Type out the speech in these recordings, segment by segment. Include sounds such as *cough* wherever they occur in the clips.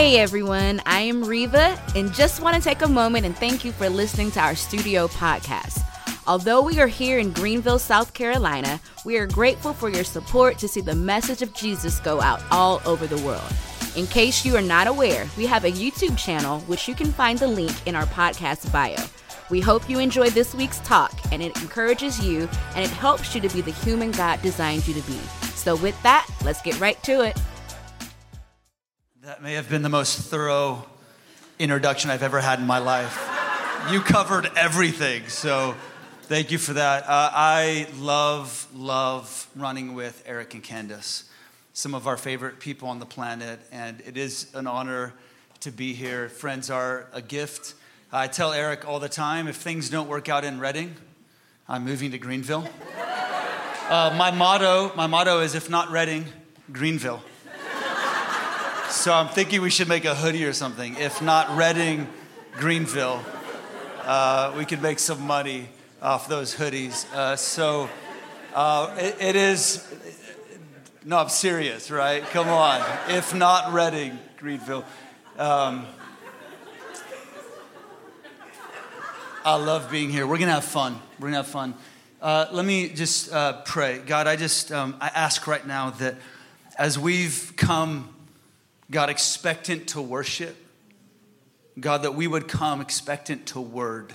Hey everyone, I am Riva and just want to take a moment and thank you for listening to our studio podcast. Although we are here in Greenville, South Carolina, we are grateful for your support to see the message of Jesus go out all over the world. In case you are not aware, we have a YouTube channel which you can find the link in our podcast bio. We hope you enjoy this week's talk and it encourages you and it helps you to be the human God designed you to be. So, with that, let's get right to it. That may have been the most thorough introduction I've ever had in my life. You covered everything, so thank you for that. Uh, I love, love running with Eric and Candace, some of our favorite people on the planet, and it is an honor to be here. Friends are a gift. I tell Eric all the time if things don't work out in Redding, I'm moving to Greenville. *laughs* Uh, my motto, my motto is if not Redding, Greenville. So I'm thinking we should make a hoodie or something. If not Redding, Greenville, uh, we could make some money off those hoodies. Uh, so uh, it, it is. No, I'm serious, right? Come on. If not Redding, Greenville. Um, I love being here. We're going to have fun. We're going to have fun. Uh, let me just uh, pray. God, I just um, I ask right now that as we've come, God, expectant to worship, God, that we would come expectant to word.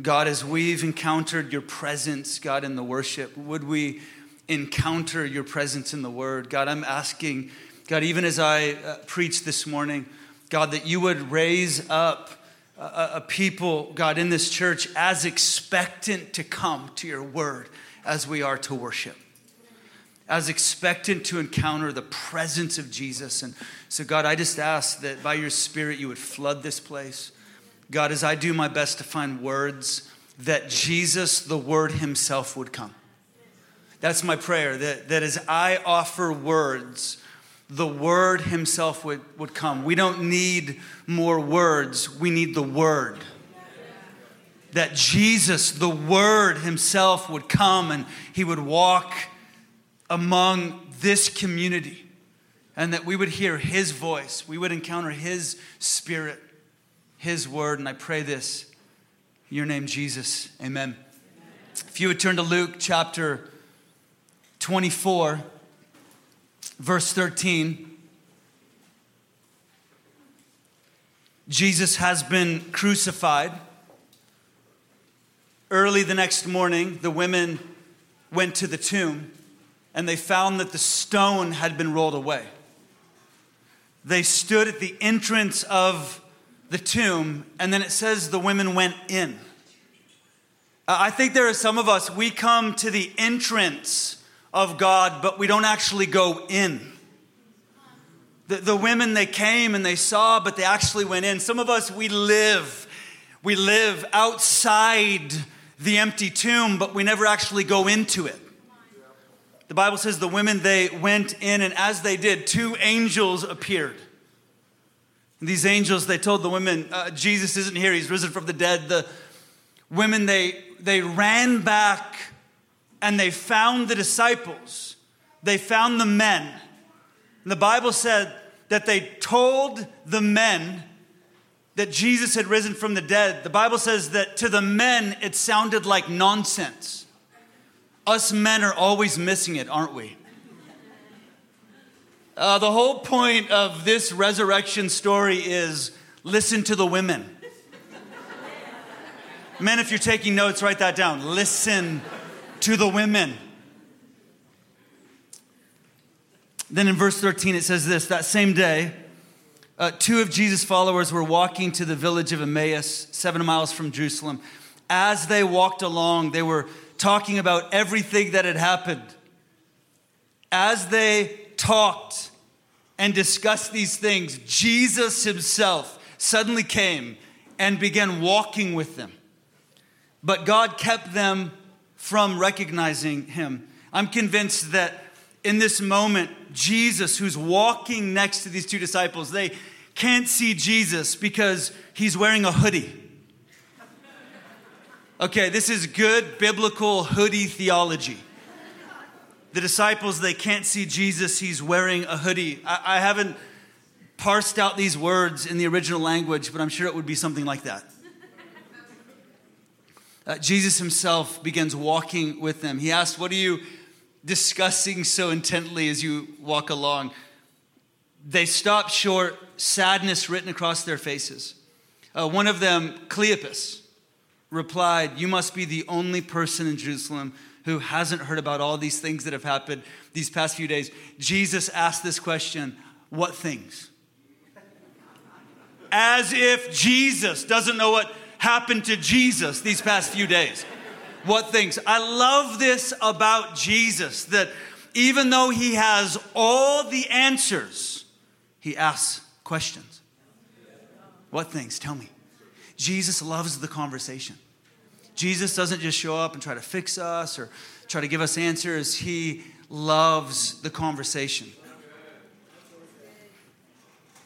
God, as we've encountered your presence, God, in the worship, would we encounter your presence in the word? God, I'm asking, God, even as I uh, preach this morning, God, that you would raise up a, a people, God, in this church as expectant to come to your word as we are to worship as expectant to encounter the presence of Jesus. And so, God, I just ask that by your Spirit you would flood this place. God, as I do my best to find words, that Jesus, the Word Himself, would come. That's my prayer, that, that as I offer words, the Word Himself would, would come. We don't need more words, we need the Word. That Jesus, the Word Himself, would come and He would walk among this community and that we would hear His voice, we would encounter His Spirit, His Word. And I pray this in your name, Jesus. Amen. If you would turn to Luke chapter 24, verse 13. Jesus has been crucified. Early the next morning, the women went to the tomb and they found that the stone had been rolled away. They stood at the entrance of the tomb, and then it says the women went in. Uh, I think there are some of us, we come to the entrance of God, but we don't actually go in. The, the women, they came and they saw, but they actually went in. Some of us, we live. We live outside the empty tomb, but we never actually go into it. The Bible says the women, they went in, and as they did, two angels appeared. And these angels, they told the women, uh, Jesus isn't here, he's risen from the dead. The women, they, they ran back and they found the disciples, they found the men. And the Bible said that they told the men that Jesus had risen from the dead. The Bible says that to the men, it sounded like nonsense. Us men are always missing it, aren't we? Uh, the whole point of this resurrection story is listen to the women. Men, if you're taking notes, write that down. Listen to the women. Then in verse 13, it says this that same day, uh, two of Jesus' followers were walking to the village of Emmaus, seven miles from Jerusalem. As they walked along, they were talking about everything that had happened. As they talked and discussed these things, Jesus himself suddenly came and began walking with them. But God kept them from recognizing him. I'm convinced that in this moment, Jesus, who's walking next to these two disciples, they can't see Jesus because he's wearing a hoodie. Okay, this is good biblical hoodie theology. The disciples, they can't see Jesus. He's wearing a hoodie. I, I haven't parsed out these words in the original language, but I'm sure it would be something like that. Uh, Jesus himself begins walking with them. He asks, What are you discussing so intently as you walk along? They stop short, sadness written across their faces. Uh, one of them, Cleopas, replied, You must be the only person in Jerusalem who hasn't heard about all these things that have happened these past few days. Jesus asked this question What things? As if Jesus doesn't know what happened to Jesus these past few days. What things? I love this about Jesus that even though he has all the answers, he asks questions. What things? Tell me. Jesus loves the conversation. Jesus doesn't just show up and try to fix us or try to give us answers, he loves the conversation.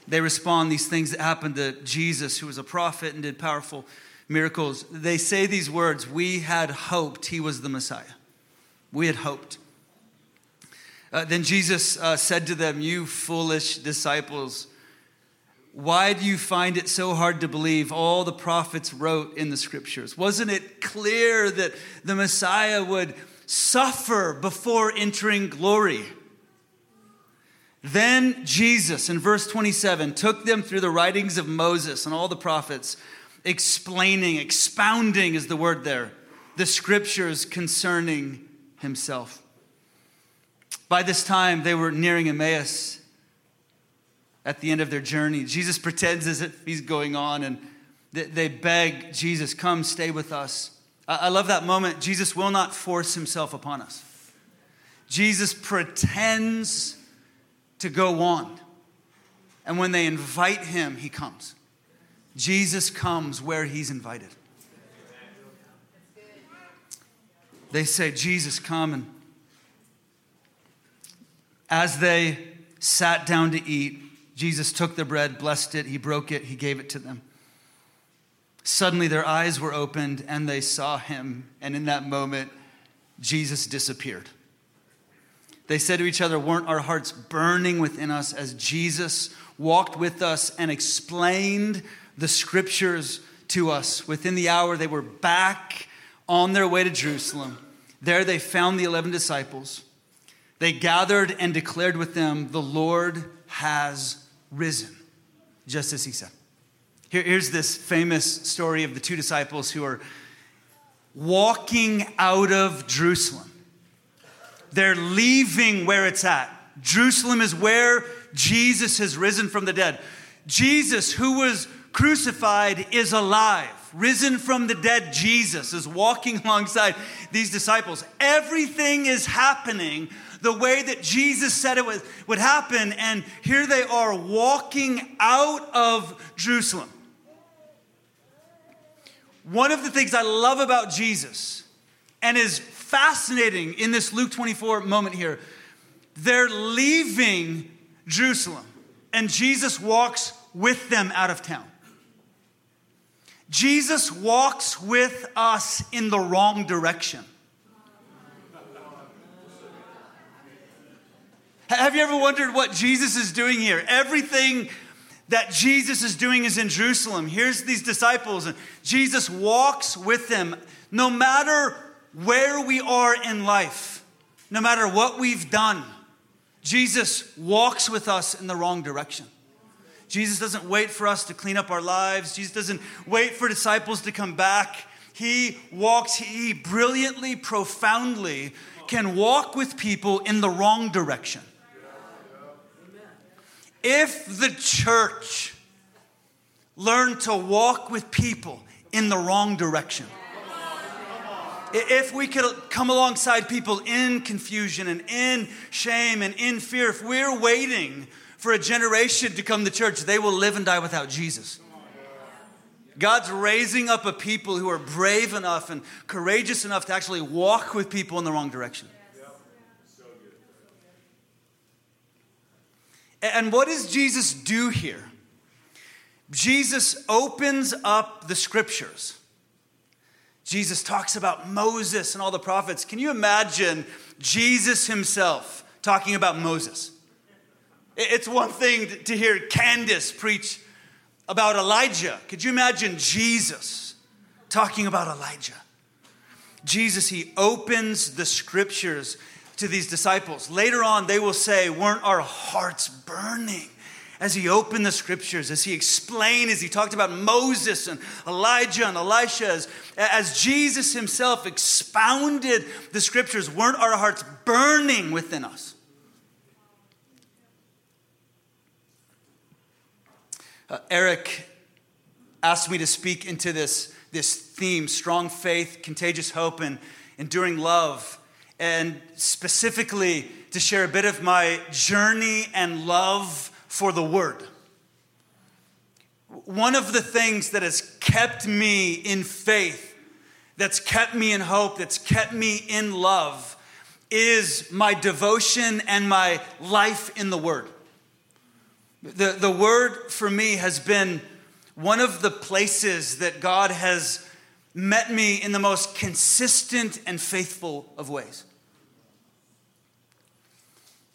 They respond these things that happened to Jesus, who was a prophet and did powerful miracles. They say these words We had hoped he was the Messiah. We had hoped. Uh, then Jesus uh, said to them, You foolish disciples, why do you find it so hard to believe all the prophets wrote in the scriptures? Wasn't it clear that the Messiah would suffer before entering glory? Then Jesus, in verse 27, took them through the writings of Moses and all the prophets explaining, expounding is the word there, the scriptures concerning himself. By this time, they were nearing Emmaus at the end of their journey. Jesus pretends as if he's going on and they beg Jesus, come stay with us. I love that moment. Jesus will not force himself upon us. Jesus pretends to go on. And when they invite him, he comes. Jesus comes where he's invited. They say, Jesus, come. And as they sat down to eat, Jesus took the bread, blessed it, he broke it, he gave it to them. Suddenly their eyes were opened and they saw him. And in that moment, Jesus disappeared. They said to each other, Weren't our hearts burning within us as Jesus walked with us and explained the scriptures to us. Within the hour, they were back on their way to Jerusalem. There they found the 11 disciples. They gathered and declared with them, The Lord has risen, just as he said. Here, here's this famous story of the two disciples who are walking out of Jerusalem. They're leaving where it's at. Jerusalem is where Jesus has risen from the dead. Jesus, who was crucified is alive. Risen from the dead Jesus is walking *laughs* alongside these disciples. Everything is happening the way that Jesus said it would, would happen. And here they are walking out of Jerusalem. One of the things I love about Jesus and is fascinating in this Luke 24 moment here, they're leaving Jerusalem, and Jesus walks with them out of town. Jesus walks with us in the wrong direction. Have you ever wondered what Jesus is doing here? Everything that Jesus is doing is in Jerusalem. Here's these disciples, and Jesus walks with them no matter where we are in life, no matter what we've done. Jesus walks with us in the wrong direction. Jesus doesn't wait for us to clean up our lives. Jesus doesn't wait for disciples to come back. He walks, he brilliantly, profoundly can walk with people in the wrong direction. If the church learned to walk with people in the wrong direction, if we could come alongside people in confusion and in shame and in fear, if we're waiting for a generation to come to church, they will live and die without Jesus. God's raising up a people who are brave enough and courageous enough to actually walk with people in the wrong direction. And what does Jesus do here? Jesus opens up the scriptures. Jesus talks about Moses and all the prophets. Can you imagine Jesus himself talking about Moses? It's one thing to hear Candace preach about Elijah. Could you imagine Jesus talking about Elijah? Jesus, he opens the scriptures to these disciples. Later on, they will say, Weren't our hearts burning? As he opened the scriptures, as he explained, as he talked about Moses and Elijah and Elisha, as, as Jesus himself expounded the scriptures, weren't our hearts burning within us? Uh, Eric asked me to speak into this, this theme strong faith, contagious hope, and enduring love, and specifically to share a bit of my journey and love for the Word. One of the things that has kept me in faith, that's kept me in hope, that's kept me in love, is my devotion and my life in the Word. The, the word for me has been one of the places that God has met me in the most consistent and faithful of ways.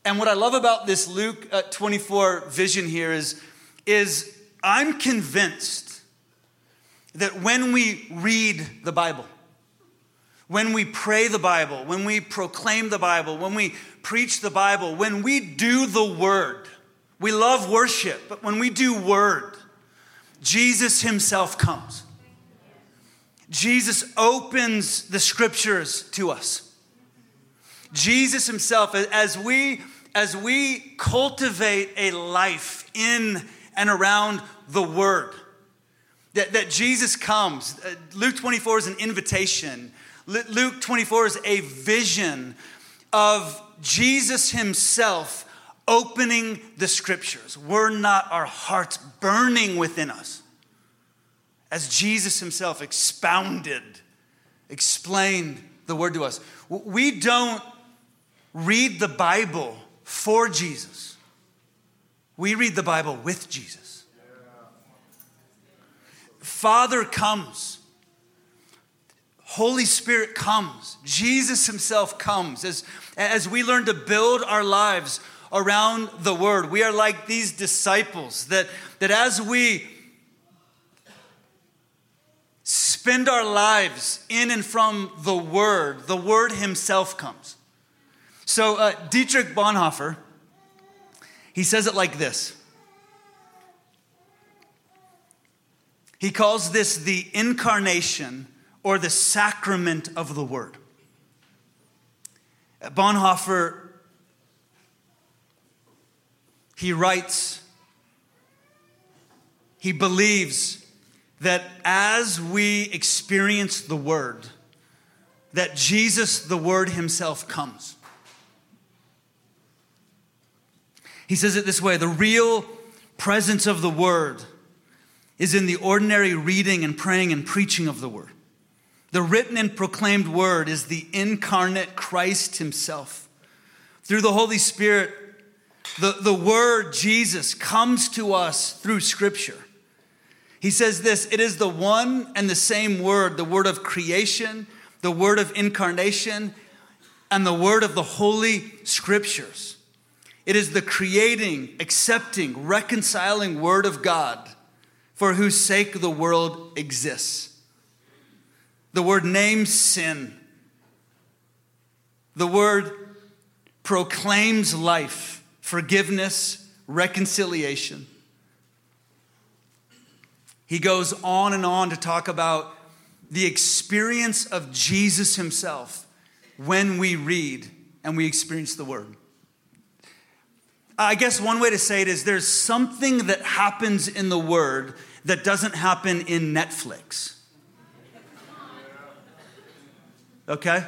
And what I love about this Luke uh, 24 vision here is, is I'm convinced that when we read the Bible, when we pray the Bible, when we proclaim the Bible, when we preach the Bible, when we do the Word, we love worship, but when we do word, Jesus himself comes. Jesus opens the scriptures to us. Jesus himself, as we, as we cultivate a life in and around the word, that, that Jesus comes. Uh, Luke 24 is an invitation. Luke 24 is a vision of Jesus himself opening the scriptures? Were not our hearts burning within us as Jesus himself expounded, explained the word to us? We don't read the Bible for Jesus, we read the Bible with Jesus. Father comes. Holy Spirit comes. Jesus Himself comes as, as we learn to build our lives around the word. We are like these disciples that, that as we spend our lives in and from the word, the word himself comes. So, uh, Dietrich Bonhoeffer, he says it like this. He calls this the incarnation or the sacrament of the word. Bonhoeffer he writes, he believes that as we experience the Word, that Jesus, the Word Himself, comes. He says it this way the real presence of the Word is in the ordinary reading and praying and preaching of the Word. The written and proclaimed Word is the incarnate Christ Himself. Through the Holy Spirit, the, the word Jesus comes to us through Scripture. He says this it is the one and the same word, the word of creation, the word of incarnation, and the word of the Holy Scriptures. It is the creating, accepting, reconciling word of God for whose sake the world exists. The word names sin. The word proclaims life forgiveness, reconciliation. He goes on and on to talk about the experience of Jesus himself when we read and we experience the word. I guess one way to say it is there's something that happens in the word that doesn't happen in Netflix. Okay?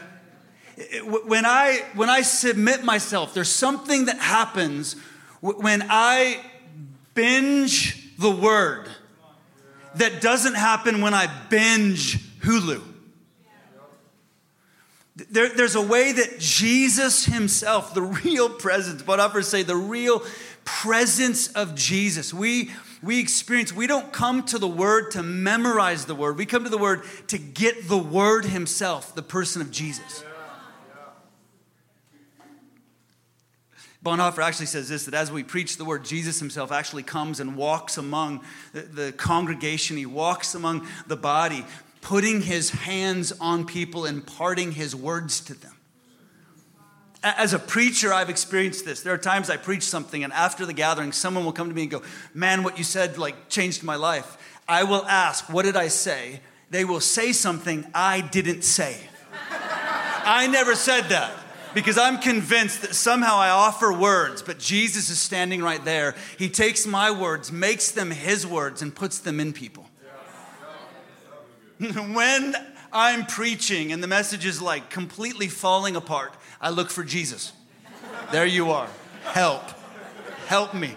when I, when I submit myself, there's something that happens when I binge the word that doesn't happen when I binge Hulu. There, there's a way that Jesus himself, the *laughs* real presence, but I say the real presence of Jesus, we, we experience, we don't come to the word to memorize the word. We come to the word to get the word himself, the person of Jesus. Bonhoeffer actually says this that as we preach the word, Jesus himself actually comes and walks among the, the, congregation. He walks among the body, putting his hands on people, imparting his words to them. As a preacher, I've experienced this. There are times I preach something, and after the gathering, someone will come to me and go, Man, what you said like changed my life. I will ask, What did I say? They will say something I didn't say. *laughs* I never said that because I'm convinced that somehow I offer words, but Jesus is standing right there. He takes my words, makes them his words, and puts them in people. *laughs* when I'm preaching and the message is like completely falling apart, I look for Jesus. There you are. Help. Help me.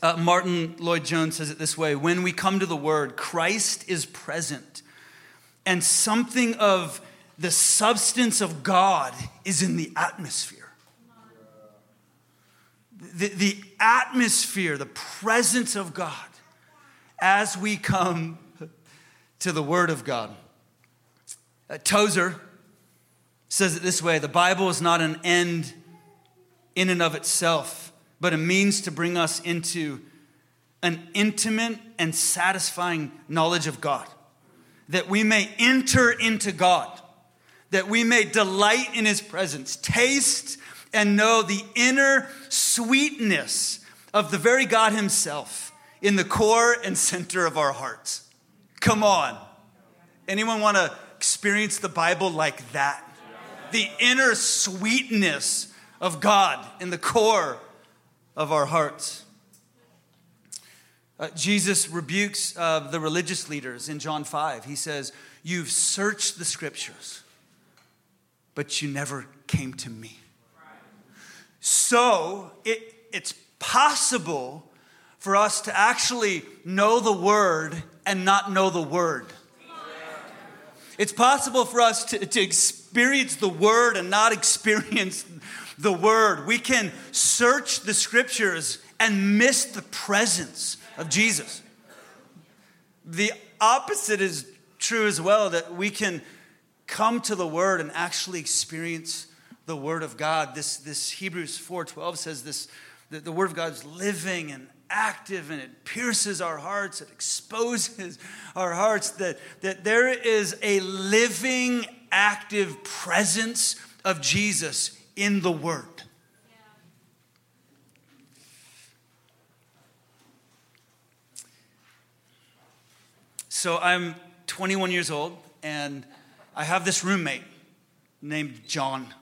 Uh, Martyn Lloyd-Jones says it this way When we come to the Word, Christ is present, and something of the substance of God is in the atmosphere. The, the atmosphere, the presence of God as we come to the Word of God. Uh, Tozer says it this way the Bible is not an end in and of itself, but a means to bring us into an intimate and satisfying knowledge of God, that we may enter into God that we may delight in his presence, taste and know the inner sweetness of the very God himself in the core and center of our hearts. Come on. Anyone want to experience the Bible like that? The inner sweetness of God in the core of our hearts. Uh, Jesus rebukes uh, the religious leaders in John 5. He says, You've searched the scriptures but you never came to me. So it, it's possible for us to actually know the word and not know the word. It's possible for us to, to experience the word and not *laughs* experience the word. We can search the scriptures and miss the presence of Jesus. The opposite is true as well, that we can come to the word and actually experience the word of God. This, this Hebrews 4:12 says this that the word of God is living and active and it pierces our hearts, it exposes our hearts, that, that there is a living, active presence of Jesus in the Word. So I'm 21 years old and I have this roommate named John.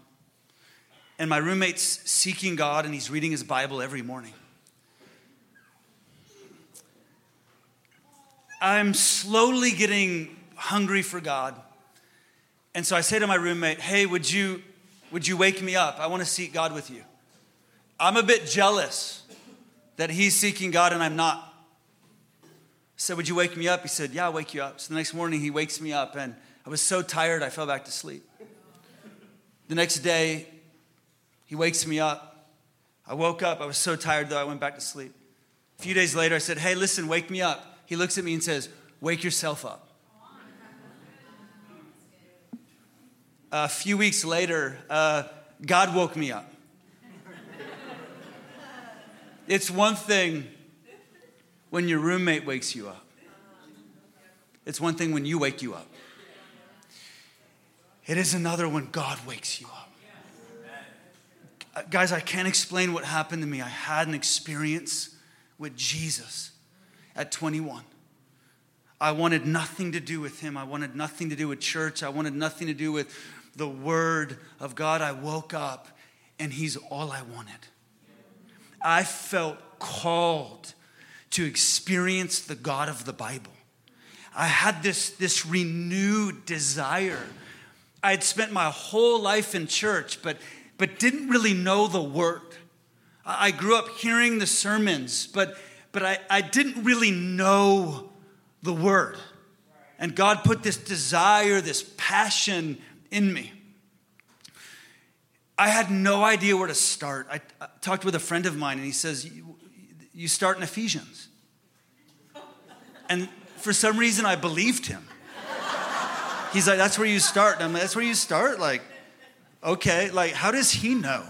And my roommate's seeking God and he's reading his Bible every morning. I'm slowly getting hungry for God. And so I say to my roommate, "Hey, would you would you wake me up? I want to seek God with you." I'm a bit jealous that he's seeking God and I'm not. I said, "Would you wake me up?" He said, "Yeah, I'll wake you up." So the next morning he wakes me up and I was so tired, I fell back to sleep. The next day, he wakes me up. I woke up. I was so tired, though, I went back to sleep. A few days later, I said, Hey, listen, wake me up. He looks at me and says, Wake yourself up. A few weeks later, uh, God woke me up. It's one thing when your roommate wakes you up, it's one thing when you wake you up. It is another when God wakes you up. Uh, guys, I can't explain what happened to me. I had an experience with Jesus at 21. I wanted nothing to do with him. I wanted nothing to do with church. I wanted nothing to do with the word of God. I woke up and he's all I wanted. I felt called to experience the God of the Bible. I had this, this renewed desire I had spent my whole life in church, but, but didn't really know the word. I grew up hearing the sermons, but, but I, I didn't really know the word. And God put this desire, this passion in me. I had no idea where to start. I, I talked with a friend of mine, and he says, You start in Ephesians. And for some reason, I believed him. He's like, that's where you start. I'm like, that's where you start? Like, okay, like, how does he know?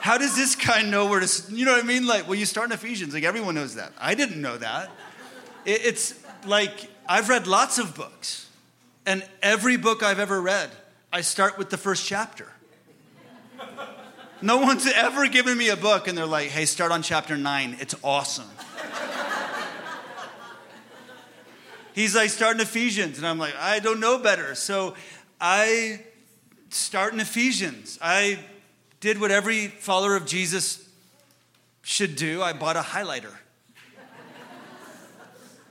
How does this guy know where to, you know what I mean? Like, well, you start in Ephesians, like, everyone knows that. I didn't know that. It's like, I've read lots of books, and every book I've ever read, I start with the first chapter. No one's ever given me a book and they're like, hey, start on chapter nine. It's awesome. He's like, start in Ephesians. And I'm like, I don't know better. So I start in Ephesians. I did what every follower of Jesus should do I bought a highlighter.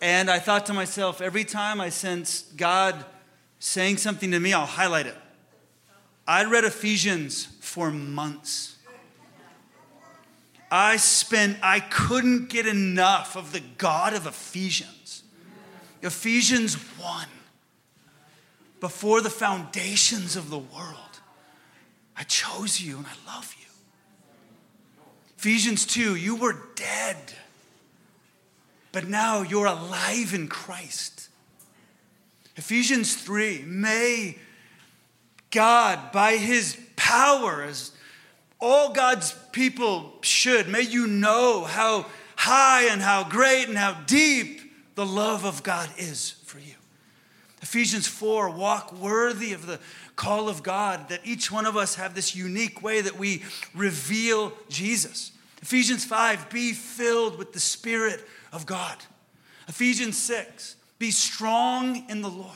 and I thought to myself, every time I sense God saying something to me, I'll highlight it. I read Ephesians for months. I spent, I couldn't get enough of the God of Ephesians. Ephesians 1. Before the foundations of the world, I chose you and I love you. Ephesians 2, you were dead, but now you're alive in Christ. Ephesians 3, may God, by his power, as all God's people should, may you know how high and how great and how deep the love of God is for you. Ephesians 4 walk worthy of the call of God, that each one of us have this unique way that we reveal Jesus. Ephesians 5 be filled with the Spirit of God. Ephesians 6 be strong in the Lord.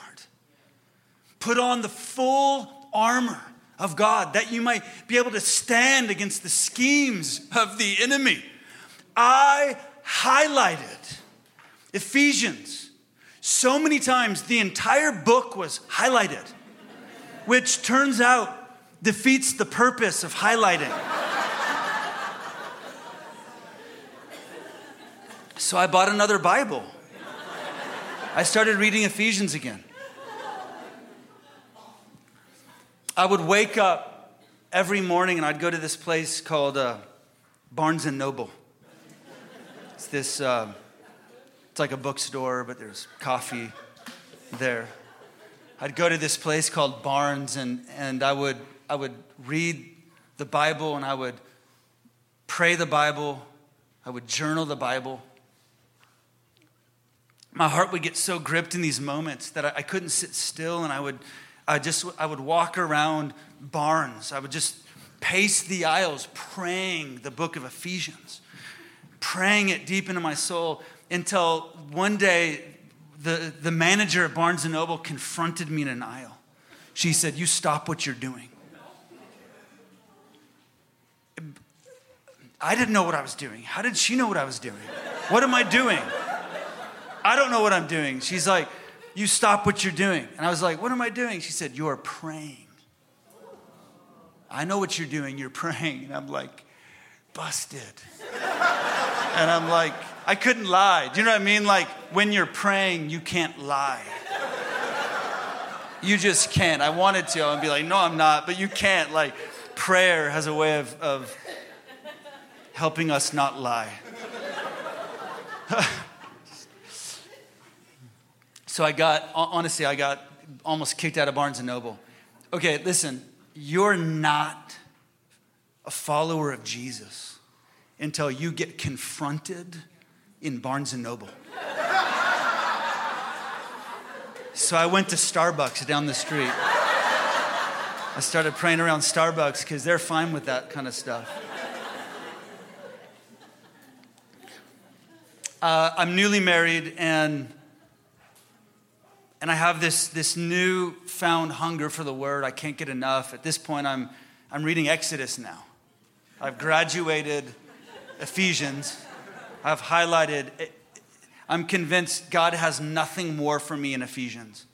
Put on the full armor of God that you might be able to stand against the schemes of the enemy. I highlighted Ephesians so many times, the entire book was highlighted, which turns out defeats the purpose of highlighting. So I bought another Bible. I started reading Ephesians again. I would wake up every morning and I'd go to this place called uh, Barnes and Noble. It's this, uh, it's like a bookstore, but there's coffee there. I'd go to this place called Barnes and, and I, would, I would read the Bible and I would pray the Bible. I would journal the Bible. My heart would get so gripped in these moments that I, I couldn't sit still and I would I just I would walk around Barnes. I would just pace the aisles praying the book of Ephesians, praying it deep into my soul until one day the, the manager at Barnes and Noble confronted me in an aisle. She said, You stop what you're doing. I didn't know what I was doing. How did she know what I was doing? What am I doing? I don't know what I'm doing. She's like, you stop what you're doing. And I was like, What am I doing? She said, You are praying. I know what you're doing. You're praying. And I'm like, Busted. and I'm like, I couldn't lie. Do you know what I mean? Like, when you're praying, you can't lie. You just can't. I wanted to. I'd be like, No, I'm not. But you can't. Like, prayer has a way of, of helping us not lie. *laughs* So I got, honestly, I got almost kicked out of Barnes and Noble. Okay, listen, you're not a follower of Jesus until you get confronted in Barnes and Noble. so I went to Starbucks down the street. I started praying around Starbucks because they're fine with that kind of stuff. Uh, I'm newly married and and I have this, this new found hunger for the word. I can't get enough. At this point, I'm, I'm reading Exodus now. I've graduated Ephesians. I've highlighted, I'm convinced God has nothing more for me in Ephesians.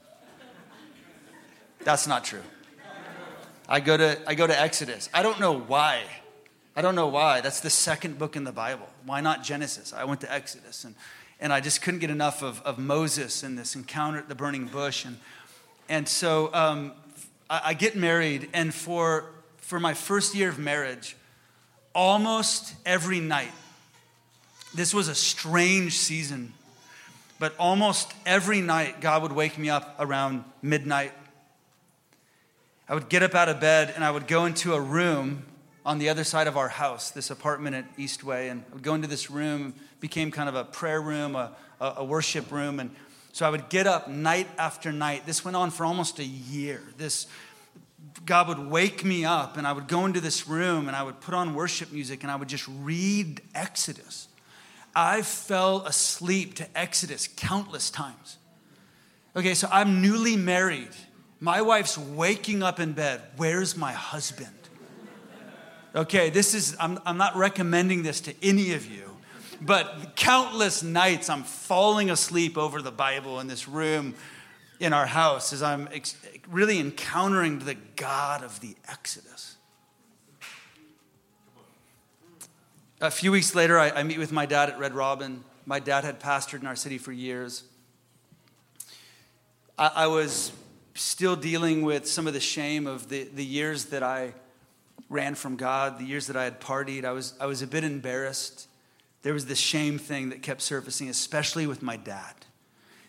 That's not true. I go to, I go to Exodus. I don't know why. I don't know why. That's the second book in the Bible. Why not Genesis? I went to Exodus. And and I just couldn't get enough of, of Moses and this encounter at the burning bush. And, and so um, I, I get married, and for, for my first year of marriage, almost every night, this was a strange season, but almost every night, God would wake me up around midnight. I would get up out of bed and I would go into a room on the other side of our house, this apartment at Eastway, and I would go into this room, became kind of a prayer room, a, a worship room, and so I would get up night after night. This went on for almost a year. This God would wake me up and I would go into this room and I would put on worship music and I would just read Exodus. I fell asleep to Exodus countless times. Okay, so I'm newly married. My wife's waking up in bed. Where's my husband? Okay, this is, I'm, I'm not recommending this to any of you, but countless nights I'm falling asleep over the Bible in this room in our house as I'm ex- really encountering the God of the Exodus. A few weeks later, I, I meet with my dad at Red Robin. My dad had pastored in our city for years. I, I was still dealing with some of the shame of the, the years that I ran from God, the years that I had partied. I was, I was a bit embarrassed. There was this shame thing that kept surfacing, especially with my dad.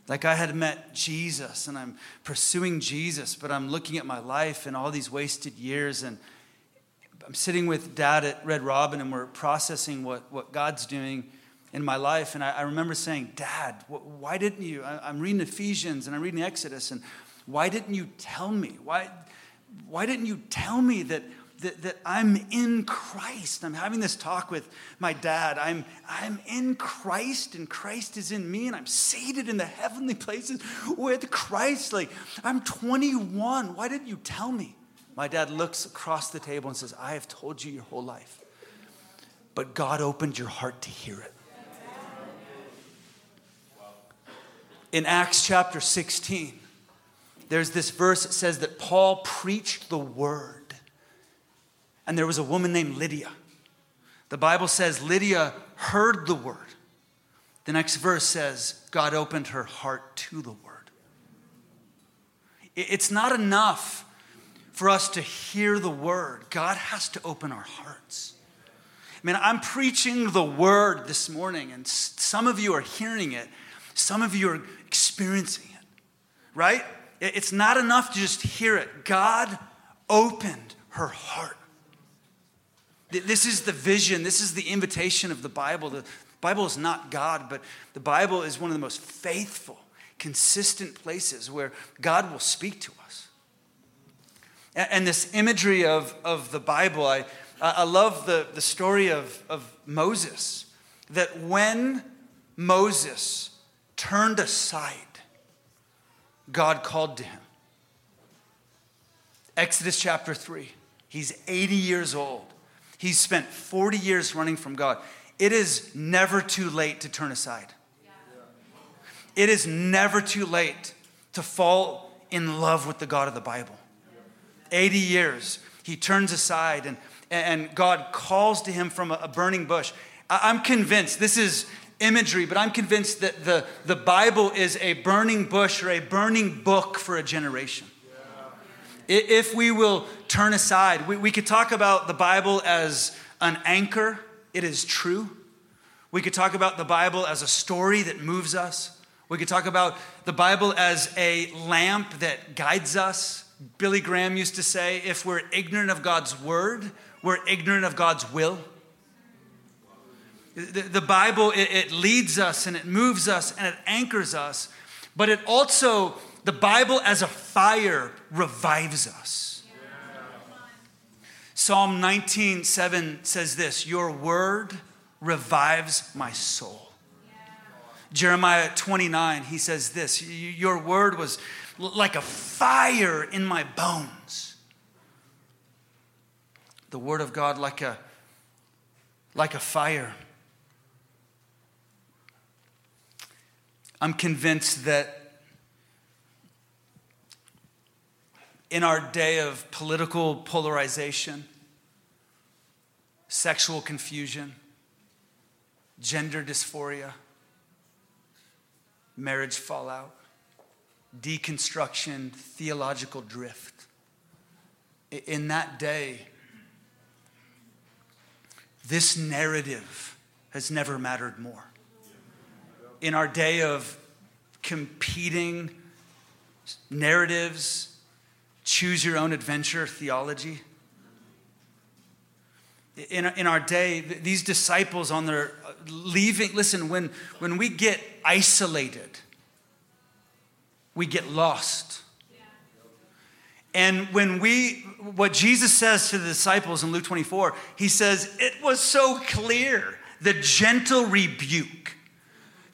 Like I had met Jesus and I'm pursuing Jesus, but I'm looking at my life and all these wasted years. And I'm sitting with dad at Red Robin and we're processing what, what God's doing in my life. And I, I remember saying, Dad, why didn't you? I, I'm reading Ephesians and I'm reading Exodus, and why didn't you tell me? Why, why didn't you tell me that that, that I'm in Christ. I'm having this talk with my dad. I'm, I'm in Christ, and Christ is in me, and I'm seated in the heavenly places with Christ. Like, I'm 21. Why didn't you tell me? My dad looks across the table and says, I have told you your whole life, but God opened your heart to hear it. In Acts chapter 16, there's this verse that says that Paul preached the word and there was a woman named Lydia. The Bible says Lydia heard the word. The next verse says God opened her heart to the word. It's not enough for us to hear the word, God has to open our hearts. I mean, I'm preaching the word this morning, and some of you are hearing it, some of you are experiencing it, right? It's not enough to just hear it. God opened her heart. This is the vision, this is the invitation of the Bible. The Bible is not God, but the Bible is one of the most faithful, consistent places where God will speak to us. And this imagery of, of the Bible, I, I love the, the story of, of Moses, that when Moses turned aside, God called to him. Exodus chapter 3, he's 80 years old. He's spent 40 years running from God. It is never too late to turn aside. It is never too late to fall in love with the God of the Bible. 80 years, he turns aside and, and God calls to him from a burning bush. I'm convinced, this is imagery, but I'm convinced that the, the Bible is a burning bush or a burning book for a generation. If we will turn aside, we, we could talk about the Bible as an anchor, it is true. We could talk about the Bible as a story that moves us. We could talk about the Bible as a lamp that guides us. Billy Graham used to say if we're ignorant of God's word, we're ignorant of God's will. The, the Bible, it, it leads us and it moves us and it anchors us, but it also the Bible as a fire revives us. Psalm 19, 7 says this Your word revives my soul. Jeremiah 29, he says this Your word was like a fire in my bones. The word of God like a like a fire. I'm convinced that in our day of political polarization, sexual confusion, gender dysphoria, marriage fallout, deconstruction, theological drift. In that day, this narrative has never mattered more. In our day of competing narratives, choose your own adventure theology. In, in our day, these disciples on their leaving, listen, when, when we get isolated, we get lost. And when we, what Jesus says to the disciples in Luke 24, he says, It was so clear, the gentle rebuke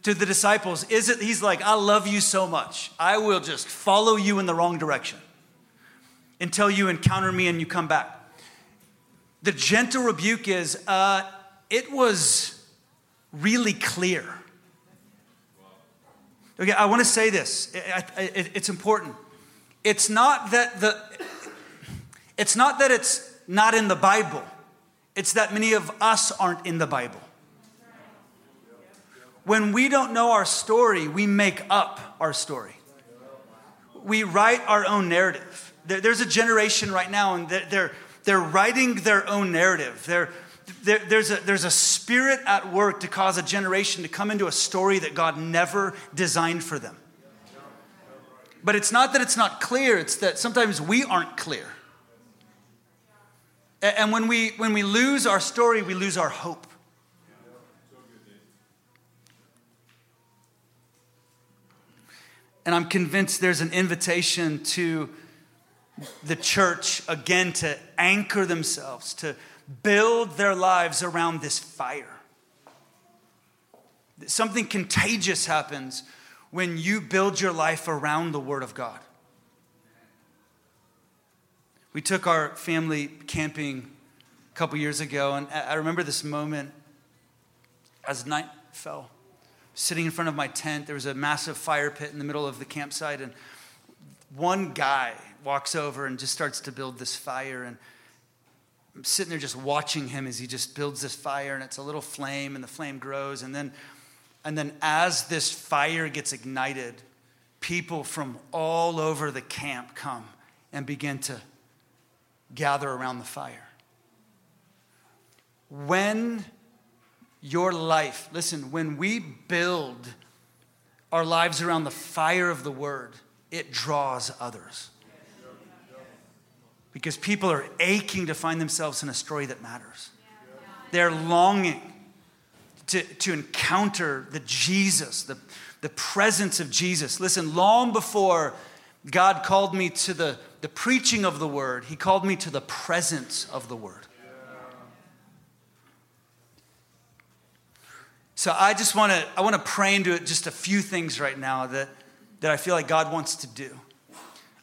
to the disciples is it, he's like, I love you so much. I will just follow you in the wrong direction until you encounter me and you come back. The gentle rebuke is, uh, it was really clear. Okay, I want to say this. It's important. It's not that the it's not that it's not in the Bible. It's that many of us aren't in the Bible. When we don't know our story, we make up our story. We write our own narrative. There's a generation right now, and they're, they're writing their own narrative. They're, there's, a, there's a spirit at work to cause a generation to come into a story that God never designed for them. But it's not that it's not clear, it's that sometimes we aren't clear. And when we, when we lose our story, we lose our hope. And I'm convinced there's an invitation to the church again to anchor themselves, to build their lives around this fire. Something contagious happens when you build your life around the Word of God. We took our family camping a couple years ago, and I remember this moment as night fell. Sitting in front of my tent, there was a massive fire pit in the middle of the campsite, and one guy walks over and just starts to build this fire. And I'm sitting there just watching him as he just builds this fire, and it's a little flame, and the flame grows. And then, and then as this fire gets ignited, people from all over the camp come and begin to gather around the fire. When your life, listen, when we build our lives around the fire of the word, it draws others because people are aching to find themselves in a story that matters. They're longing to, to encounter the Jesus, the, the presence of Jesus. Listen, long before God called me to the, the preaching of the word, He called me to the presence of the word. So I just want to I want to pray into it just a few things right now that, that I feel like God wants to do.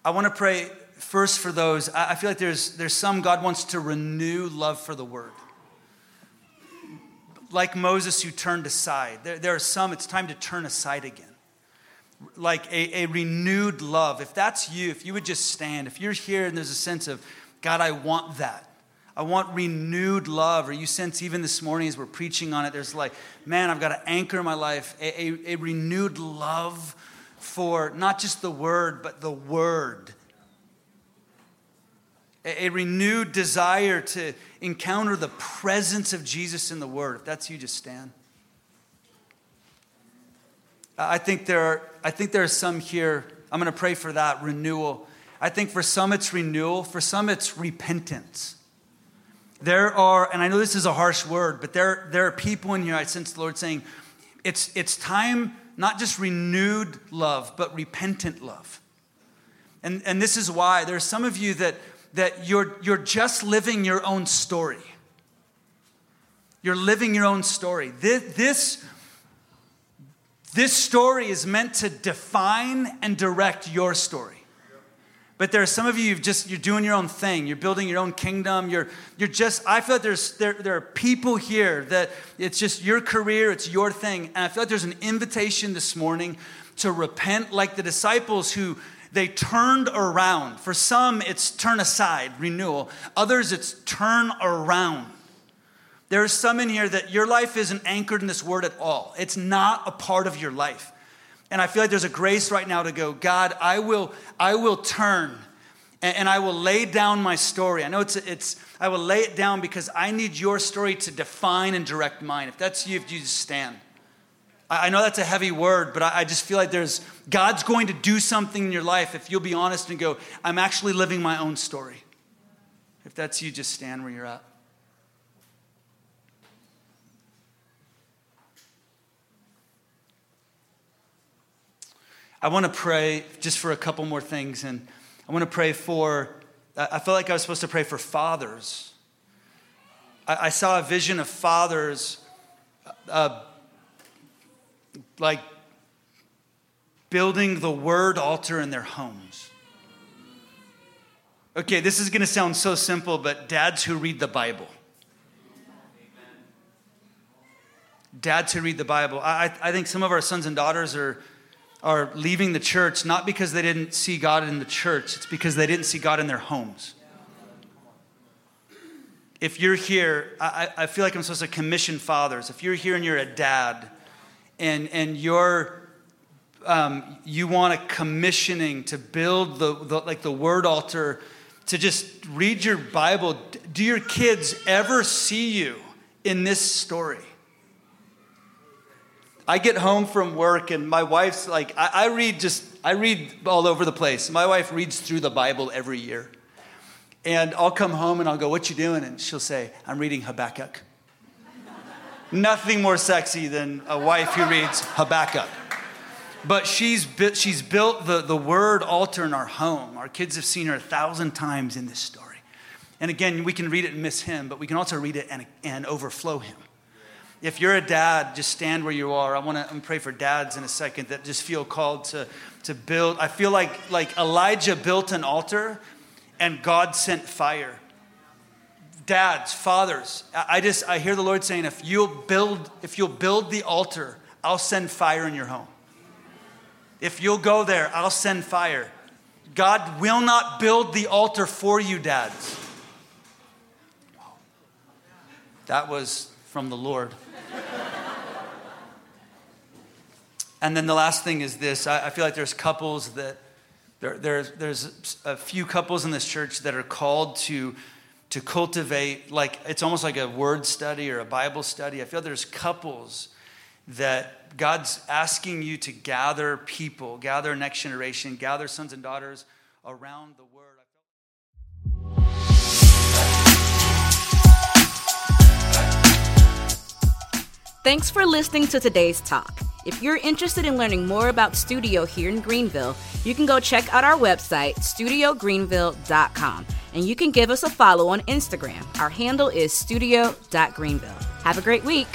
I want to pray first for those, I feel like there's, there's some God wants to renew love for the word. Like Moses who turned aside. There, there are some, it's time to turn aside again. Like a, a renewed love. If that's you, if you would just stand, if you're here and there's a sense of, God, I want that. I want renewed love. Or you sense even this morning as we're preaching on it, there's like, man, I've got to anchor my life, a, a, a renewed love for not just the word, but the word a renewed desire to encounter the presence of Jesus in the Word. If that's you, just stand. I think there are, I think there are some here. I'm going to pray for that renewal. I think for some it's renewal, for some it's repentance. There are, and I know this is a harsh word, but there, there are people in here, I sense the Lord saying, it's, it's time, not just renewed love, but repentant love. And, and this is why there are some of you that that you're, you're just living your own story. You're living your own story. This, this, this story is meant to define and direct your story. But there are some of you you've just you're doing your own thing. You're building your own kingdom. You're you're just I feel like there's there, there are people here that it's just your career, it's your thing. And I feel like there's an invitation this morning to repent like the disciples who they turned around. For some, it's turn aside, renewal. Others, it's turn around. There are some in here that your life isn't anchored in this word at all. It's not a part of your life. And I feel like there's a grace right now to go, God, I will, I will turn and, I will lay down my story. I know it's, it's, I will lay it down because I need your story to define and direct mine. If that's you, if you just stand. I know that's a heavy word, but I just feel like there's God's going to do something in your life if you'll be honest and go, I'm actually living my own story. If that's you, just stand where you're at. I want to pray just for a couple more things, and I want to pray for, I felt like I was supposed to pray for fathers. I, I saw a vision of fathers uh, like building the word altar in their homes. Okay, this is going to sound so simple, but dads who read the Bible. Dads who read the Bible. I, I think some of our sons and daughters are, are leaving the church not because they didn't see God in the church, it's because they didn't see God in their homes. If you're here, I, I feel like I'm supposed to commission fathers. If you're here and you're a dad, and, and you're, um, you want a commissioning to build the, the, like the word altar, to just read your Bible, do your kids ever see you in this story? I get home from work and my wife's like, I, I, read just, I read all over the place. My wife reads through the Bible every year. And I'll come home and I'll go, What you doing? And she'll say, I'm reading Habakkuk. Nothing more sexy than a wife who reads Habakkuk. But she's, she's built the, the word altar in our home. Our kids have seen her a thousand times in this story. And again, we can read it and miss him, but we can also read it and, and overflow him. If you're a dad, just stand where you are. I want to pray for dads in a second that just feel called to, to build. I feel like, like Elijah built an altar and God sent fire dads, fathers, I just I hear the Lord saying, if you'll build, if you'll build the altar, I'll send fire in your home. If you'll go there, I'll send fire. God will not build the altar for you, dads. That was from the Lord. and then the last thing is this I, I feel like there's couples that, there, there's, there's a few couples in this church that are called to to cultivate, like, it's almost like a word study or a Bible study. I feel there's couples that God's asking you to gather people, gather next generation, gather sons and daughters around the word. Thanks for listening to today's talk. If you're interested in learning more about Studio here in Greenville, you can go check out our website, studiogreenville.com, and you can give us a follow on Instagram. Our handle is studio.greenville. Have a great week.